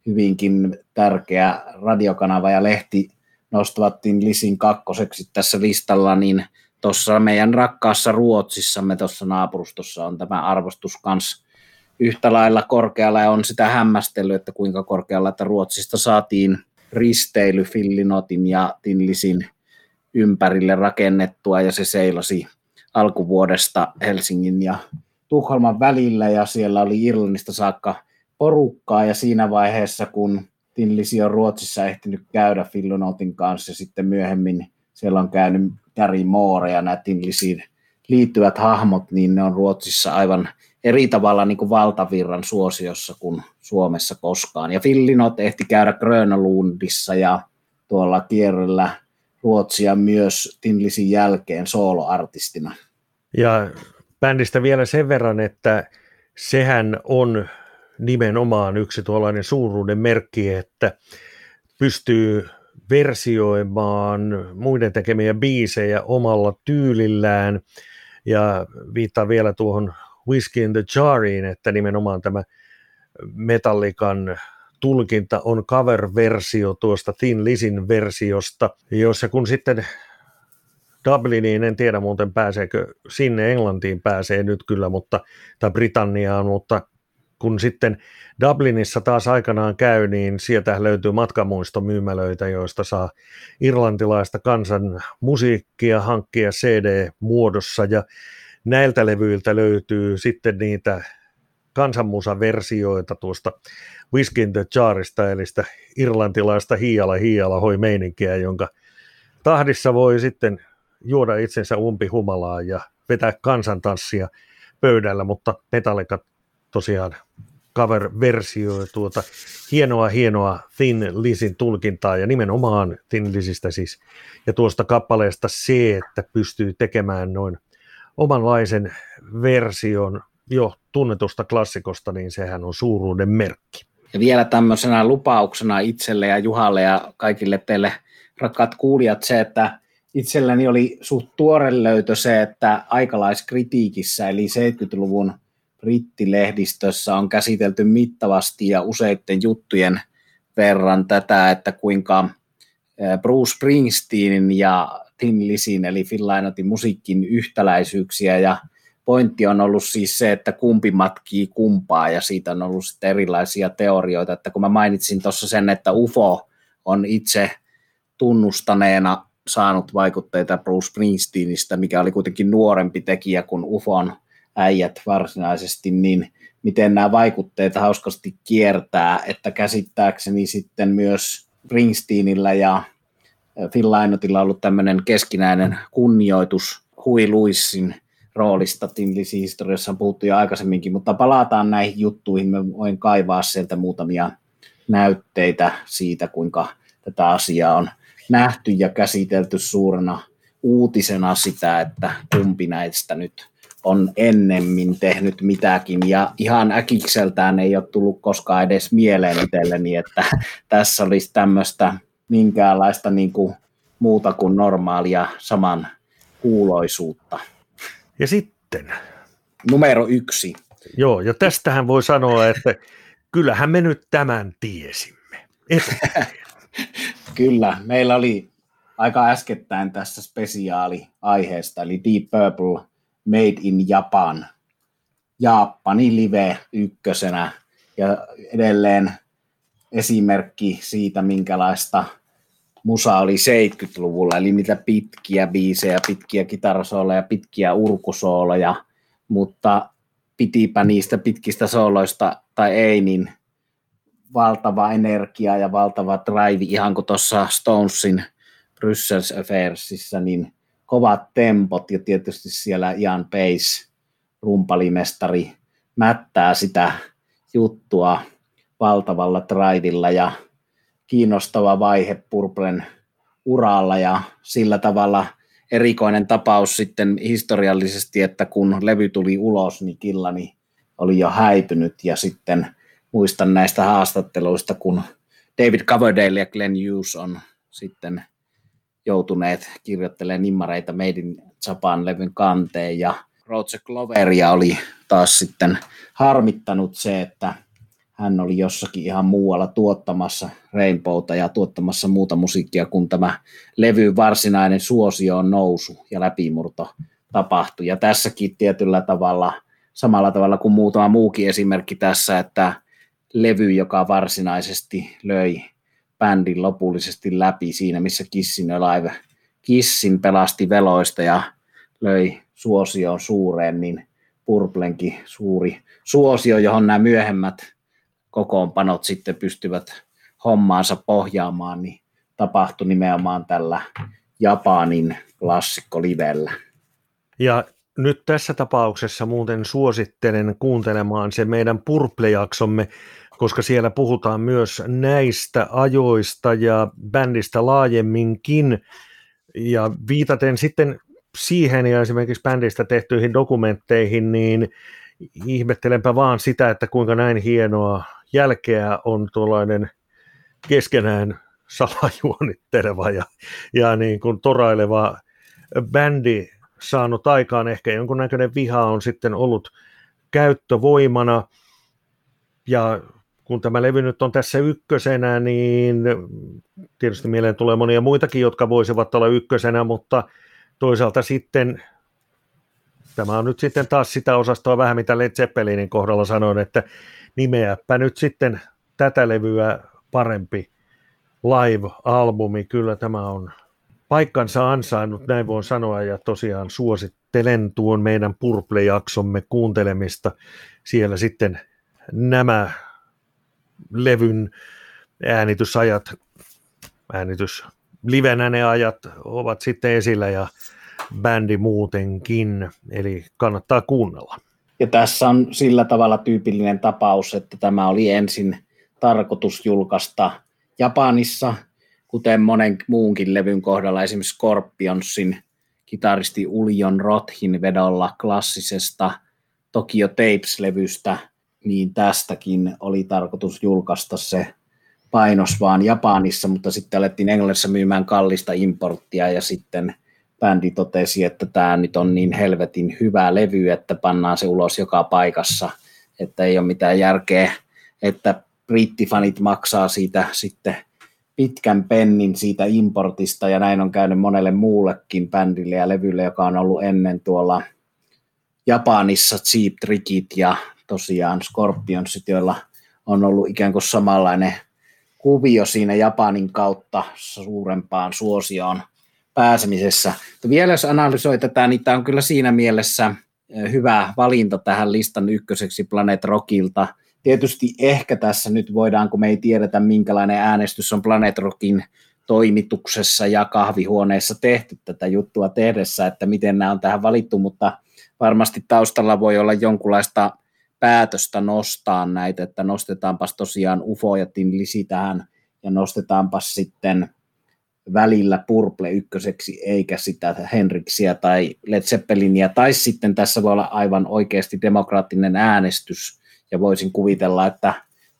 [SPEAKER 2] hyvinkin tärkeä radiokanava ja lehti nostavattiin lisin kakkoseksi tässä listalla, niin tuossa meidän rakkaassa Ruotsissamme tuossa naapurustossa on tämä arvostus kanssa yhtä lailla korkealla ja on sitä hämmästellyt, että kuinka korkealla, että Ruotsista saatiin risteily Fillinotin ja Tinlisin ympärille rakennettua ja se seilasi alkuvuodesta Helsingin ja Tukholman välillä ja siellä oli Irlannista saakka porukkaa ja siinä vaiheessa, kun Tinlisi on Ruotsissa ehtinyt käydä Fillinotin kanssa ja sitten myöhemmin siellä on käynyt Gary Moore ja nämä Tinlisiin liittyvät hahmot, niin ne on Ruotsissa aivan eri tavalla niin kuin valtavirran suosiossa kuin Suomessa koskaan. Ja Fillinot ehti käydä Grönlundissa ja tuolla kierrellä Ruotsia myös Tinlisin jälkeen soloartistina.
[SPEAKER 1] Ja bändistä vielä sen verran, että sehän on nimenomaan yksi tuollainen suuruuden merkki, että pystyy versioimaan muiden tekemiä biisejä omalla tyylillään. Ja viittaa vielä tuohon Whiskey in the Jariin, että nimenomaan tämä Metallikan tulkinta on cover-versio tuosta Thin Lisin versiosta, jossa kun sitten Dubliniin, en tiedä muuten pääseekö sinne, Englantiin pääsee nyt kyllä, mutta, tai Britanniaan, mutta kun sitten Dublinissa taas aikanaan käy, niin sieltä löytyy matkamuistomyymälöitä, joista saa irlantilaista kansan musiikkia hankkia CD-muodossa, ja näiltä levyiltä löytyy sitten niitä kansanmusaversioita tuosta Whiskey the Jarista, eli sitä irlantilaista hiiala hiiala hoi meininkiä, jonka tahdissa voi sitten juoda itsensä umpi humalaan ja vetää kansantanssia pöydällä, mutta Metallica tosiaan cover-versio tuota hienoa, hienoa Thin Lisin tulkintaa ja nimenomaan Thin Lisistä siis ja tuosta kappaleesta se, että pystyy tekemään noin omanlaisen version jo tunnetusta klassikosta, niin sehän on suuruuden merkki.
[SPEAKER 2] Ja vielä tämmöisenä lupauksena itselle ja Juhalle ja kaikille teille rakkaat kuulijat se, että itselläni oli suht tuore löytö se, että aikalaiskritiikissä eli 70-luvun brittilehdistössä on käsitelty mittavasti ja useiden juttujen verran tätä, että kuinka Bruce Springsteenin ja Tin Lisin eli Finlainotin musiikin yhtäläisyyksiä. Ja pointti on ollut siis se, että kumpi matkii kumpaa ja siitä on ollut sitten erilaisia teorioita, että kun mä mainitsin tuossa sen, että UFO on itse tunnustaneena saanut vaikutteita Bruce Springsteenistä, mikä oli kuitenkin nuorempi tekijä kuin UFOn äijät varsinaisesti, niin miten nämä vaikutteet hauskasti kiertää, että käsittääkseni sitten myös Springsteenillä ja Phil Lynotilla on ollut tämmöinen keskinäinen kunnioitus Hui Luissin roolista Tinlisi historiassa on puhuttu jo aikaisemminkin, mutta palataan näihin juttuihin. Mä voin kaivaa sieltä muutamia näytteitä siitä, kuinka tätä asiaa on nähty ja käsitelty suurena uutisena sitä, että kumpi näistä nyt on ennemmin tehnyt mitäkin, ja ihan äkikseltään ei ole tullut koskaan edes mieleen itselleni, että tässä olisi tämmöistä minkäänlaista niin kuin muuta kuin normaalia saman kuuloisuutta.
[SPEAKER 1] Ja sitten?
[SPEAKER 2] Numero yksi.
[SPEAKER 1] Joo, ja tästähän voi sanoa, että kyllähän me nyt tämän tiesimme.
[SPEAKER 2] Kyllä, meillä oli aika äskettäin tässä spesiaali aiheesta, eli Deep Purple Made in Japan. Japani live ykkösenä. Ja edelleen esimerkki siitä, minkälaista musa oli 70-luvulla, eli mitä pitkiä biisejä, pitkiä kitarasooleja, pitkiä urkusooleja, mutta pitipä niistä pitkistä sooloista tai ei, niin valtava energia ja valtava drive, ihan kuin tuossa Stonesin Brussels Affairsissa, niin kovat tempot ja tietysti siellä Ian Pace, rumpalimestari, mättää sitä juttua valtavalla drivilla ja kiinnostava vaihe Purplen uralla ja sillä tavalla erikoinen tapaus sitten historiallisesti, että kun levy tuli ulos, niin Killani oli jo häipynyt ja sitten muistan näistä haastatteluista, kun David Coverdale ja Glenn Hughes on sitten joutuneet kirjoittelemaan nimmareita Made in Japan levyn kanteen ja Roger Gloveria oli taas sitten harmittanut se, että hän oli jossakin ihan muualla tuottamassa Rainbowta ja tuottamassa muuta musiikkia, kun tämä levy varsinainen suosio on nousu ja läpimurto tapahtui. Ja tässäkin tietyllä tavalla, samalla tavalla kuin muutama muukin esimerkki tässä, että levy, joka varsinaisesti löi bändin lopullisesti läpi siinä, missä Kissin Alive Kissin pelasti veloista ja löi suosioon suureen, niin Purplenkin suuri suosio, johon nämä myöhemmät kokoonpanot sitten pystyvät hommaansa pohjaamaan, niin tapahtui nimenomaan tällä Japanin klassikkolivellä.
[SPEAKER 1] Ja nyt tässä tapauksessa muuten suosittelen kuuntelemaan se meidän Purple-jaksomme, koska siellä puhutaan myös näistä ajoista ja bändistä laajemminkin. Ja viitaten sitten siihen ja esimerkiksi bändistä tehtyihin dokumentteihin, niin ihmettelenpä vaan sitä, että kuinka näin hienoa jälkeä on tuollainen keskenään salajuonitteleva ja, ja niin kuin toraileva bändi saanut aikaan. Ehkä jonkunnäköinen viha on sitten ollut käyttövoimana ja kun tämä levy nyt on tässä ykkösenä, niin tietysti mieleen tulee monia muitakin, jotka voisivat olla ykkösenä, mutta toisaalta sitten tämä on nyt sitten taas sitä osastoa vähän, mitä Led Zeppelinin kohdalla sanoin, että nimeäpä nyt sitten tätä levyä parempi live-albumi. Kyllä tämä on paikkansa ansainnut, näin voin sanoa, ja tosiaan suosittelen tuon meidän Purple-jaksomme kuuntelemista. Siellä sitten nämä levyn äänitysajat, äänitys livenä ne ajat ovat sitten esillä ja bändi muutenkin, eli kannattaa kuunnella.
[SPEAKER 2] Ja tässä on sillä tavalla tyypillinen tapaus, että tämä oli ensin tarkoitus julkaista Japanissa, kuten monen muunkin levyn kohdalla, esimerkiksi Scorpionsin kitaristi Uljon Rothin vedolla klassisesta Tokyo Tapes-levystä, niin tästäkin oli tarkoitus julkaista se painos vaan Japanissa, mutta sitten alettiin Englannissa myymään kallista importtia ja sitten bändi totesi, että tämä nyt on niin helvetin hyvä levy, että pannaan se ulos joka paikassa, että ei ole mitään järkeä, että brittifanit maksaa siitä sitten pitkän pennin siitä importista, ja näin on käynyt monelle muullekin bändille ja levylle, joka on ollut ennen tuolla Japanissa Cheap Trickit ja tosiaan Scorpionsit, joilla on ollut ikään kuin samanlainen kuvio siinä Japanin kautta suurempaan suosioon pääsemisessä. Mutta vielä jos analysoi tätä, niin tämä on kyllä siinä mielessä hyvä valinta tähän listan ykköseksi Planet Rockilta. Tietysti ehkä tässä nyt voidaan, kun me ei tiedetä minkälainen äänestys on Planet Rockin toimituksessa ja kahvihuoneessa tehty tätä juttua tehdessä, että miten nämä on tähän valittu, mutta varmasti taustalla voi olla jonkunlaista päätöstä nostaa näitä, että nostetaanpas tosiaan UFO ja Tim Lisi tähän ja nostetaanpas sitten välillä Purple ykköseksi eikä sitä Henriksiä tai Led Zeppelinia, tai sitten tässä voi olla aivan oikeasti demokraattinen äänestys, ja voisin kuvitella, että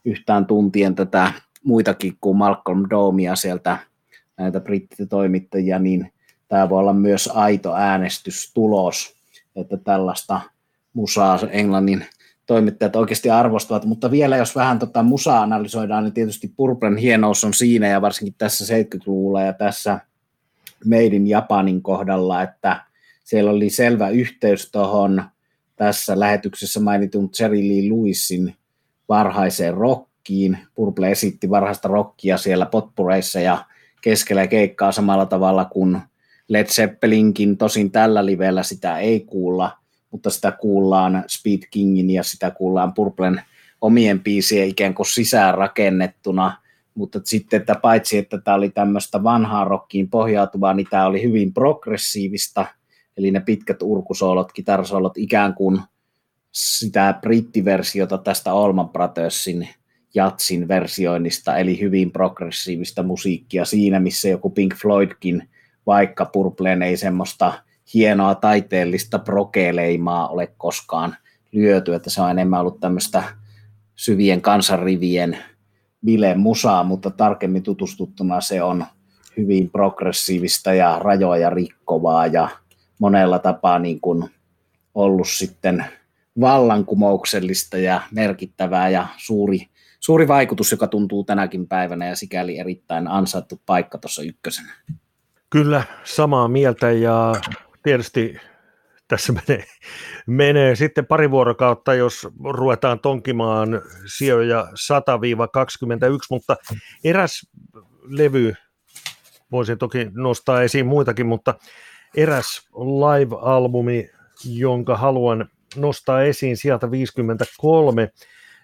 [SPEAKER 2] yhtään tuntien tätä muitakin kuin Malcolm Domia sieltä näitä brittitoimittajia, niin tämä voi olla myös aito äänestystulos, että tällaista musaa Englannin toimittajat oikeasti arvostavat, mutta vielä jos vähän tota musaa analysoidaan, niin tietysti Purplen hienous on siinä ja varsinkin tässä 70-luvulla ja tässä Made in Japanin kohdalla, että siellä oli selvä yhteys tuohon tässä lähetyksessä mainitun Jerry Lee Lewisin varhaiseen rockiin. Purple esitti varhaista rockia siellä potpureissa ja keskellä keikkaa samalla tavalla kuin Led Zeppelinkin, tosin tällä livellä sitä ei kuulla – mutta sitä kuullaan Speed Kingin ja sitä kuullaan Purplen omien biisien ikään kuin sisään rakennettuna, mutta sitten, että paitsi että tämä oli tämmöistä vanhaa rockiin pohjautuvaa, niin tämä oli hyvin progressiivista, eli ne pitkät urkusoolot, kitarasoolot ikään kuin sitä brittiversiota tästä Olman Brothersin jatsin versioinnista, eli hyvin progressiivista musiikkia siinä, missä joku Pink Floydkin, vaikka Purpleen ei semmoista hienoa taiteellista prokeleimaa ole koskaan lyöty, että se on enemmän ollut tämmöistä syvien kansanrivien bile musaa, mutta tarkemmin tutustuttuna se on hyvin progressiivista ja rajoja rikkovaa ja monella tapaa niin kuin ollut sitten vallankumouksellista ja merkittävää ja suuri, suuri vaikutus, joka tuntuu tänäkin päivänä ja sikäli erittäin ansaittu paikka tuossa ykkösenä.
[SPEAKER 1] Kyllä, samaa mieltä ja tietysti tässä menee, menee sitten pari vuorokautta, jos ruvetaan tonkimaan sijoja 100-21, mutta eräs levy, voisin toki nostaa esiin muitakin, mutta eräs live-albumi, jonka haluan nostaa esiin sieltä 53,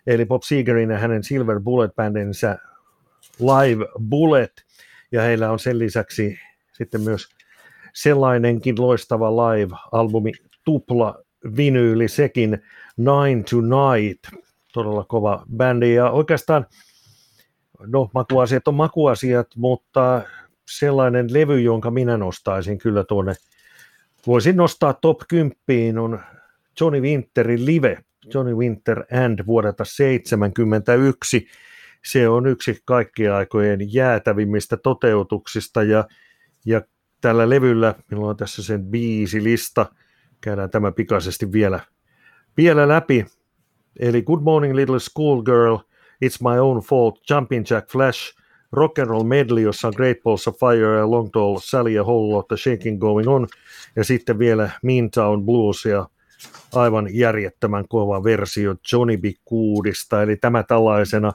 [SPEAKER 1] eli Bob Segerin ja hänen Silver Bullet Bandinsä Live Bullet, ja heillä on sen lisäksi sitten myös sellainenkin loistava live-albumi, tupla vinyyli sekin, Nine to Night, todella kova bändi. Ja oikeastaan, no makuasiat on makuasiat, mutta sellainen levy, jonka minä nostaisin kyllä tuonne, voisin nostaa top 10 on Johnny Winterin live, Johnny Winter and vuodelta 1971. Se on yksi kaikkien aikojen jäätävimmistä toteutuksista ja, ja tällä levyllä, minulla on tässä sen lista, käydään tämä pikaisesti vielä, vielä läpi. Eli Good Morning Little Schoolgirl, It's My Own Fault, Jumping Jack Flash, Rock and Roll Medley, jossa on Great Balls of Fire ja Long Tall Sally ja Whole Lotta Shaking Going On, ja sitten vielä Meantown Blues ja aivan järjettömän kova versio Johnny B. Goodista, eli tämä tällaisena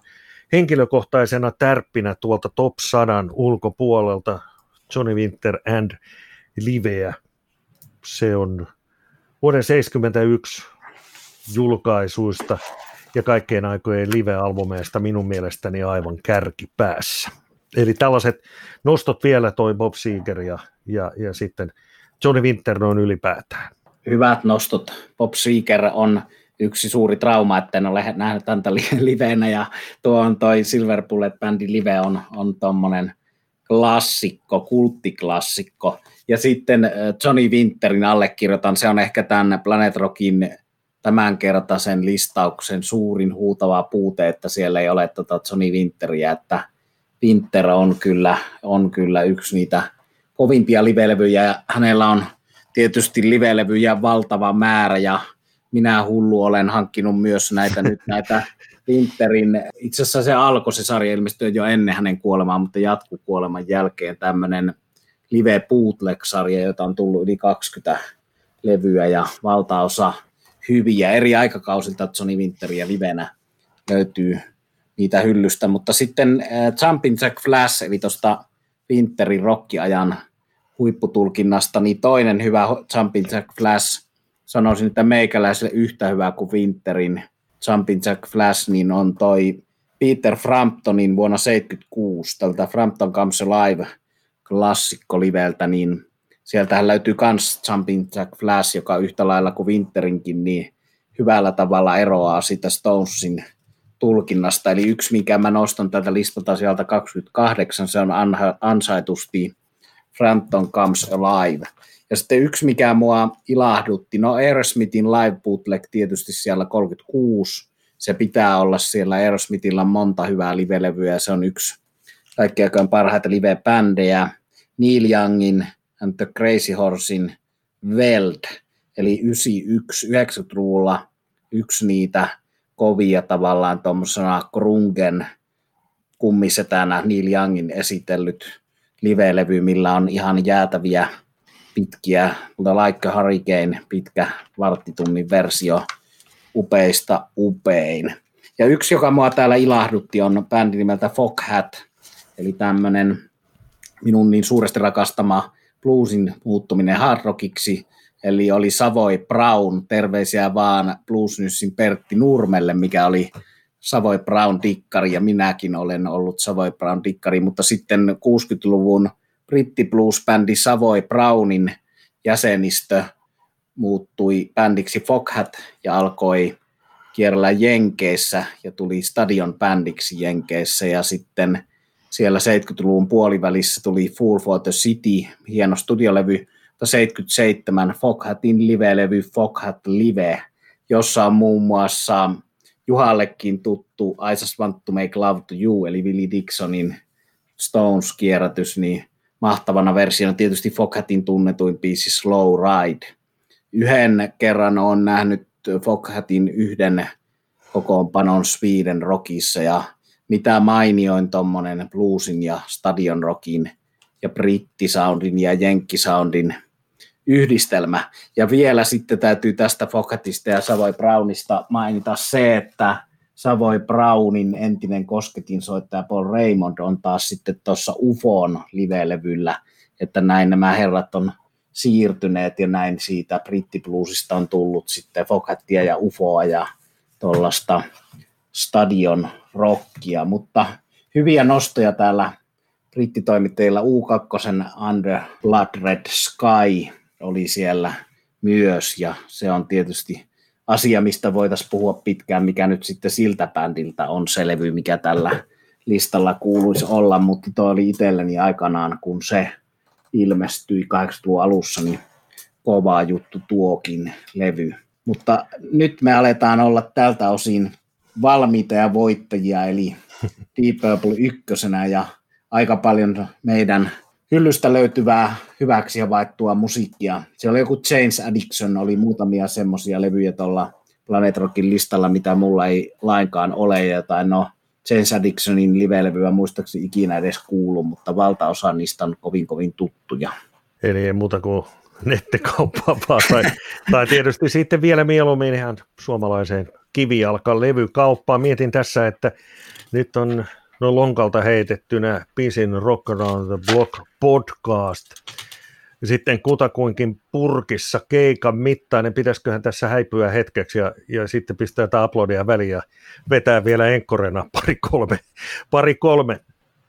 [SPEAKER 1] henkilökohtaisena tärppinä tuolta Top 100 ulkopuolelta Johnny Winter and Liveä. Se on vuoden 71 julkaisuista ja kaikkein aikojen live-albumeista minun mielestäni aivan kärkipäässä. Eli tällaiset nostot vielä toi Bob Seger ja, ja, ja sitten Johnny Winter noin ylipäätään.
[SPEAKER 2] Hyvät nostot. Bob Seger on yksi suuri trauma, että en ole nähnyt häntä liveenä ja tuo on toi Silver Bullet Bandin live on, on tommonen klassikko, kulttiklassikko. Ja sitten äh, Johnny Winterin allekirjoitan, se on ehkä tämän Planet Rockin tämänkertaisen listauksen suurin huutava puute, että siellä ei ole tota Johnny Winteriä, että Winter on kyllä, on kyllä yksi niitä kovimpia livelevyjä hänellä on tietysti livelevyjä valtava määrä ja minä hullu olen hankkinut myös näitä nyt näitä Winterin, itse asiassa se alkoi se sarja ilmestyi jo ennen hänen kuolemaan, mutta jatkuu kuoleman jälkeen tämmöinen live bootleg-sarja, jota on tullut yli 20 levyä ja valtaosa hyviä. Eri aikakausilta Johnny Winteria livenä löytyy niitä hyllystä, mutta sitten äh, Jumpin Jack Flash, eli tuosta Winterin rockiajan huipputulkinnasta, niin toinen hyvä Jumpin Jack Flash, sanoisin, että meikäläiselle yhtä hyvä kuin Winterin Jumpin Jack Flash, niin on toi Peter Framptonin vuonna 1976, tältä Frampton Comes Alive klassikko liveltä, niin sieltähän löytyy myös Jumping Jack Flash, joka yhtä lailla kuin Winterinkin, niin hyvällä tavalla eroaa sitä Stonesin tulkinnasta. Eli yksi, mikä mä nostan tätä listalta sieltä 28, se on ansaitusti Frampton Comes Alive. Ja sitten yksi, mikä mua ilahdutti, no Aerosmithin live bootleg tietysti siellä 36, se pitää olla siellä, Aerosmithilla monta hyvää live-levyä, se on yksi kaikkein parhaita live-bändejä, Neil Youngin and the Crazy Horsein Weld, eli 91, 90-luvulla yksi niitä kovia tavallaan tuommoisena grungen kummisetänä Neil Youngin esitellyt live-levy, millä on ihan jäätäviä pitkiä, Like a Hurricane, pitkä varttitunnin versio upeista upein. Ja yksi, joka mua täällä ilahdutti, on bändi nimeltä Foghat, eli tämmöinen minun niin suuresti rakastama bluesin muuttuminen hard rockiksi, eli oli Savoy Brown, terveisiä vaan Bluesnyssin Pertti Nurmelle, mikä oli Savoy Brown dikkari, ja minäkin olen ollut Savoy Brown dikkari, mutta sitten 60-luvun britti blues-bändi Savoy Brownin jäsenistö muuttui bändiksi Foghat ja alkoi kierrellä Jenkeissä ja tuli stadion bändiksi Jenkeissä. Ja sitten siellä 70-luvun puolivälissä tuli Fool for the City, hieno studiolevy, 77 Foghatin live-levy Foghat Live, jossa on muun muassa Juhallekin tuttu I Just Want to Make Love to You, eli Willie Dixonin Stones-kierrätys, niin mahtavana versiona tietysti Foghatin tunnetuin biisi Slow Ride. Yhden kerran on nähnyt Foghatin yhden kokoonpanon Sweden Rockissa ja mitä mainioin tuommoinen bluesin ja stadion rockin ja brittisoundin ja jenkkisoundin yhdistelmä. Ja vielä sitten täytyy tästä Foghatista ja Savoy Brownista mainita se, että Savoy Brownin entinen kosketin soittaja Paul Raymond on taas sitten tuossa UFOn live-levyllä, että näin nämä herrat on siirtyneet ja näin siitä brittibluesista on tullut sitten Foghattia ja UFOa ja tuollaista stadion rockia, mutta hyviä nostoja täällä brittitoimittajilla U2 Under Blood Red Sky oli siellä myös ja se on tietysti asia, mistä voitaisiin puhua pitkään, mikä nyt sitten siltä bändiltä on se levy, mikä tällä listalla kuuluisi olla, mutta tuo oli itselleni aikanaan, kun se ilmestyi 80-luvun alussa, niin kova juttu tuokin levy. Mutta nyt me aletaan olla tältä osin valmiita ja voittajia, eli Deep Purple ykkösenä ja aika paljon meidän hyllystä löytyvää hyväksi havaittua musiikkia. Se oli joku James Addiction, oli muutamia semmoisia levyjä tuolla Planet Rockin listalla, mitä mulla ei lainkaan ole, jotain no James Addictionin live-levyä muistaakseni ikinä edes kuullut, mutta valtaosa niistä on kovin kovin tuttuja.
[SPEAKER 1] Eli ei muuta kuin nettikauppaa tai, tai tietysti sitten vielä mieluummin ihan suomalaiseen kivijalkan levykauppaan. Mietin tässä, että nyt on no lonkalta heitettynä Pisin Rock Around the Block podcast. Sitten kutakuinkin purkissa keikan mittainen, pitäisiköhän tässä häipyä hetkeksi ja, ja sitten pistää tätä uploadia väliin ja vetää vielä enkkorena pari kolme, pari kolme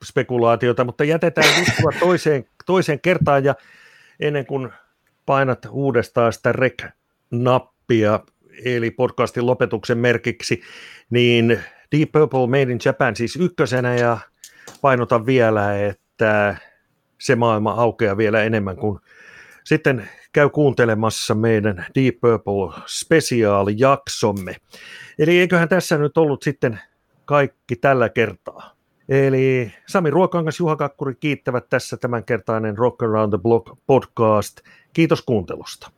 [SPEAKER 1] spekulaatiota, mutta jätetään juttua toiseen, toiseen kertaan ja ennen kuin painat uudestaan sitä rec-nappia, eli podcastin lopetuksen merkiksi, niin Deep Purple Made in Japan siis ykkösenä ja painotan vielä, että se maailma aukeaa vielä enemmän kuin sitten käy kuuntelemassa meidän Deep Purple spesiaalijaksomme. Eli eiköhän tässä nyt ollut sitten kaikki tällä kertaa. Eli Sami Ruokangas, Juha Kakkuri kiittävät tässä tämänkertainen Rock Around the Block podcast. Kiitos kuuntelusta.